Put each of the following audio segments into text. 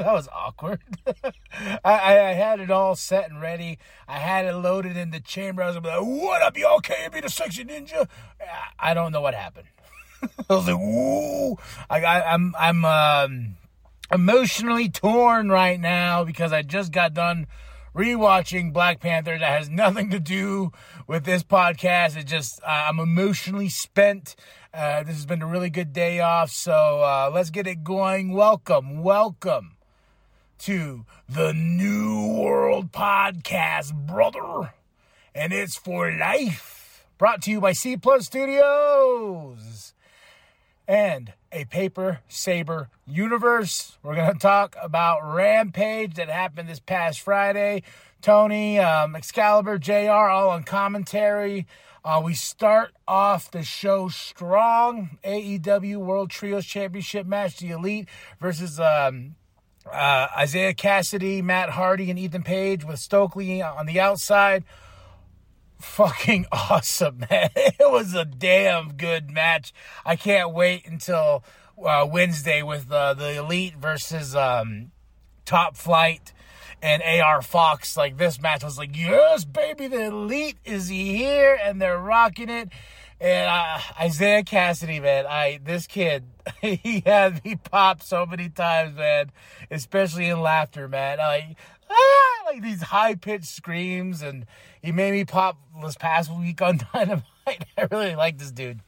that was awkward. I, I, I, had it all set and ready. I had it loaded in the chamber. I was like, "What up, y'all? K M B the sexy ninja?" I don't know what happened. I was like, "Whoa!" I, I, I'm I'm um, emotionally torn right now because I just got done rewatching Black Panther. That has nothing to do with this podcast. It just uh, I'm emotionally spent. Uh, this has been a really good day off, so uh, let's get it going. Welcome, welcome to the New World Podcast, brother. And it's for life. Brought to you by C Plus Studios and a Paper Saber universe. We're going to talk about Rampage that happened this past Friday. Tony, um, Excalibur, JR, all on commentary. Uh, we start off the show strong. AEW World Trios Championship match, the Elite versus um, uh, Isiah Kassidy, Matt Hardy, and Ethan Page with Stokely on the outside. Fucking awesome, man. It was a damn good match. I can't wait until uh, Wednesday with uh, the Elite versus um, Top Flight and AR Fox. Like this match was like, yes, baby, the elite is here and they're rocking it. And uh, Isiah Kassidy, man, I this kid, he had me pop so many times, man, especially in laughter, man. Like, ah, like these high pitched screams, and he made me pop this past week on Dynamite. I really like this dude.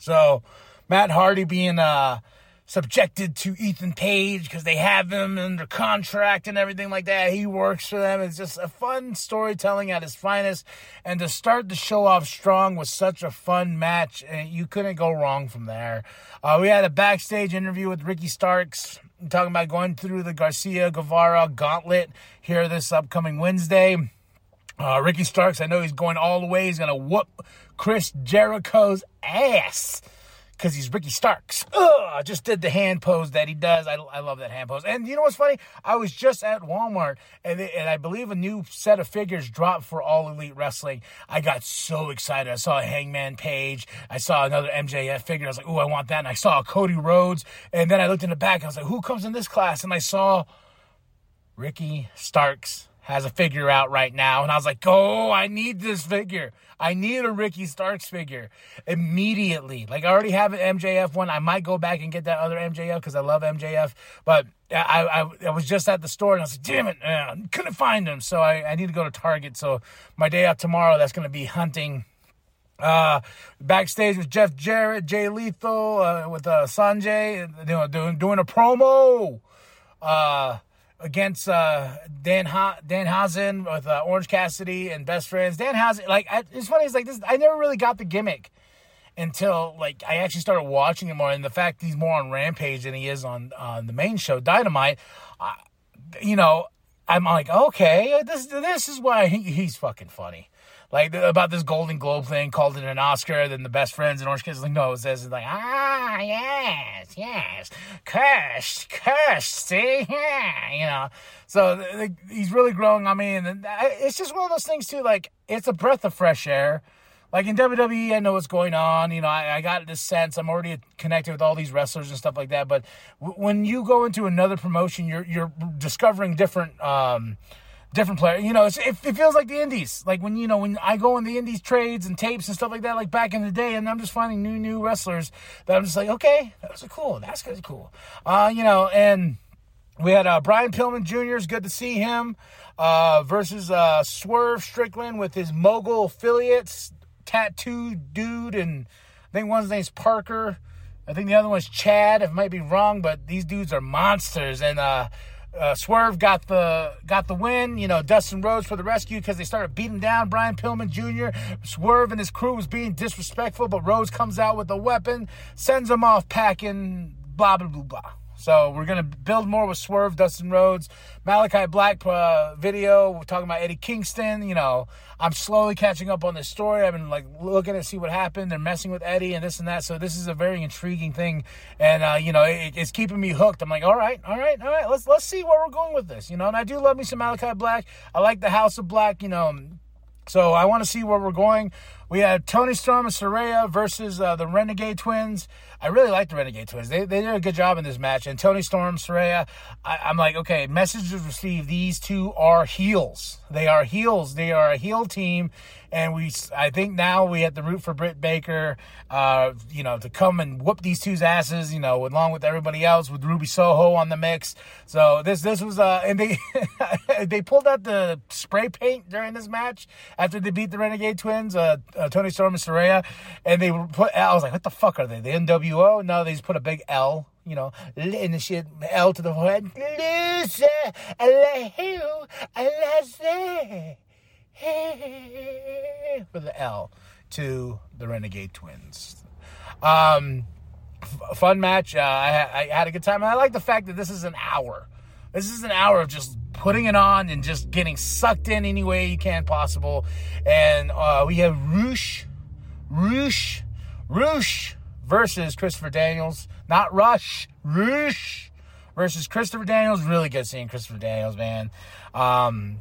So, Matt Hardy being uh subjected to Ethan Page because they have him under contract and everything like that. He works for them. It's just a fun storytelling at is finest. And to start the show off strong was such a fun match, and you couldn't go wrong from there. Uh, we had a backstage interview with Ricky Starks talking about going through the Garcia Guevara gauntlet here this upcoming Wednesday. Uh, Ricky Starks, I know he's going all the way. He's going to whoop Chris Jericho's ass because he's Ricky Starks. I just did the hand pose that he does. I, I love that hand pose. And you know what's funny? I was just at Walmart and, they, and I believe a new set of figures dropped for All Elite Wrestling. I got so excited. I saw a Hangman Page. I saw another MJF figure. I was like, oh, I want that. And I saw Cody Rhodes. And then I looked in the back. I was like, who comes in this class? And I saw Ricky Starks has a figure out right now. And I was like, oh, I need this figure. I need a Ricky Starks figure immediately. Like, I already have an MJF one. I might go back and get that other MJF because I love MJF. But I, I, I, was just at the store and I was like, damn it, man, couldn't find him. So I, I need to go to Target. So my day out tomorrow, that's going to be hunting. Uh, backstage with Jeff Jarrett, Jay Lethal, uh, with uh, Sonjay, you know, doing, doing a promo. Uh, against uh, Dan ha- Danhausen with uh, Orange Cassidy and Best Friends. Danhausen, like I, it's funny, it's like this. I never really got the gimmick until like I actually started watching him more, and the fact he's more on Rampage than he is on on the main show Dynamite. You know, I'm like, okay, this this is why he, he's fucking funny like about this Golden Globe thing, called it an Oscar. Then the best friends in Orange Kids like, no, it says it's like, ah, yes, yes, cursed, cursed. See, yeah, you know. So the, he's really growing on me, and it's just one of those things too. Like it's a breath of fresh air. Like in WWE, I know what's going on. You know, I, I got this sense I'm already connected with all these wrestlers and stuff like that. But w- when you go into another promotion, you're you're discovering different. Um, different player. You know, it, it, feels like the indies. Like when you know when I go in the indies trades and tapes and stuff like that, like back in the day, and I'm just finding new new wrestlers that I'm just like, okay, that's cool. That's good, cool. Uh, you know, and we had uh, Brian Pillman Jr. is good to see him uh, versus uh, Swerve Strickland with his mogul affiliates, tattoo dude, and I think one's name's Parker. I think the other one's Chad. I might be wrong, but these dudes are monsters, and uh, uh, Swerve got the got the win. You know, Dustin Rhodes for the rescue because they started beating down Brian Pillman Jr. Swerve and his crew was being disrespectful, but Rhodes comes out with a weapon, sends them off packing. Blah blah blah blah. So we're gonna build more with Swerve, Dustin Rhodes, Malachi Black uh, video. We're talking about Eddie Kingston. You know, I'm slowly catching up on this story. I've been like looking to see what happened. They're messing with Eddie and this and that. So this is a very intriguing thing, and uh, you know, it, it's keeping me hooked. I'm like, all right, all right, all right. Let's let's see where we're going with this. You know, and I do love me some Malachi Black. I like the House of Black. You know. So I want to see where we're going. We had Toni Storm and Saraya versus uh, the Renegade Twins. I really like the Renegade Twins. They, they did a good job in this match. And Toni Storm, Saraya, I, I'm like, okay, messages received. These two are heels. They are heels. They are a heel team. And we, I think now we have to root for Britt Baker, uh, you know, to come and whoop these two's asses, you know, along with everybody else with Ruby Soho on the mix. So this, this was, uh, and they, they pulled out the spray paint during this match after they beat the Renegade Twins, uh, uh Toni Storm and Saraya. And they put, I was like, what the fuck are they? The NWO? No, they just put a big L you know, and the shit L to the head. Loser, for the L to the Renegade Twins. Um, f- fun match. Uh, I, I, had a good time. And I like the fact that this is an hour. This is an hour of just putting it on and just getting sucked in any way you can possible. And uh, we have Roosh, Roosh, Roosh versus Christopher Daniels. Not Rush, Roosh versus Christopher Daniels. Really good seeing Christopher Daniels, man. Um,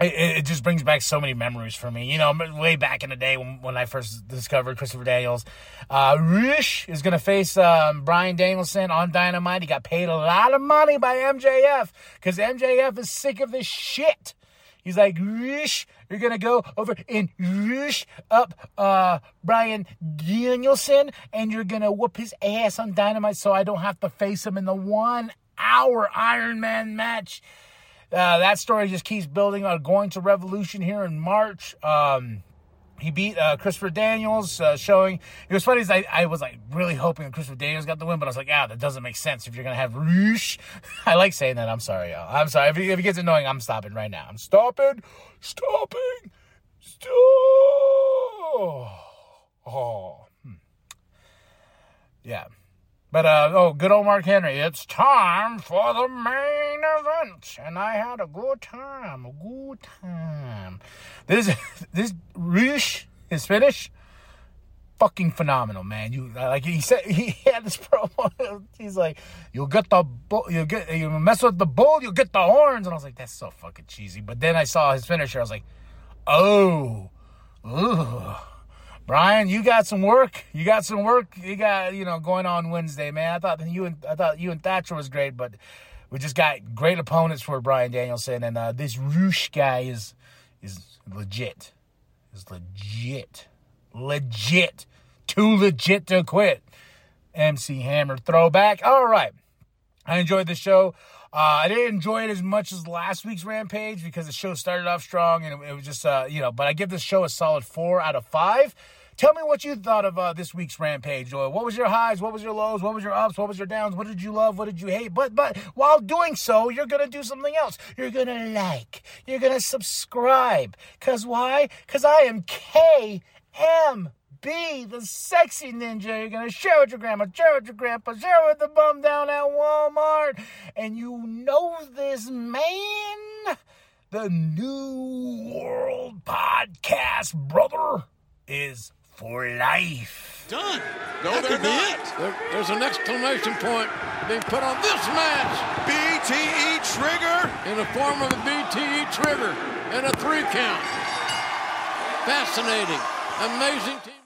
it, it, just brings back so many memories for me. You know, way back in the day when, when I first discovered Christopher Daniels. Uh, Roosh is going to face um, Bryan Danielson on Dynamite. He got paid a lot of money by MJF because MJF is sick of this shit. He's like, Roosh, you're going to go over and Roosh up uh, Bryan Danielson and you're going to whoop his ass on Dynamite so I don't have to face him in the one hour Iron Man match. Uh, that story just keeps building on going to Revolution here in March. Um, he beat uh, Christopher Daniels, uh, showing. It was funny. I, I was like really hoping Christopher Daniels got the win, but I was like, yeah, that doesn't make sense if you're gonna have Roosh. I like saying that. I'm sorry, y'all. I'm sorry. If, if it gets annoying, I'm stopping right now. I'm stopping, stopping, stop. Oh, hmm. yeah. But uh, oh, good old Mark Henry. It's time for the main event, and I had a good time, a good time. This this Roosh, is finish, fucking phenomenal, man. You like he said he had this promo. He's like, "You'll get the bull, you get you mess with the bull, you'll get the horns," and I was like, "That's so fucking cheesy." But then I saw his finisher. I was like, "Oh, ooh." Bryan, you got some work. You got some work. You got you know going on Wednesday, man. I thought you and I thought you and Thatcher was great, but we just got great opponents for Bryan Danielson, and uh, this Roosh guy is is legit. Is legit, legit, too legit to quit. MC Hammer throwback. All right, I enjoyed the show. Uh, I didn't enjoy it as much as last week's Rampage because the show started off strong and it, it was just, uh, you know, but I give this show a solid four out of five. Tell me what you thought of uh, this week's Rampage. What was your highs? What was your lows? What was your ups? What was your downs? What did you love? What did you hate? But but while doing so, you're gonna do something else. You're gonna like. You're gonna subscribe. Cause why? Cause I am K M B, the sexy ninja. You're gonna share with your grandma, share with your grandpa, share with the bum down at Walmart. And you know this man, the New World Podcast brother, is for life. Done. No, that they're not. There, there's an exclamation point being put on this match. BTE trigger. In the form of a BTE trigger and a three count. Fascinating. Amazing team.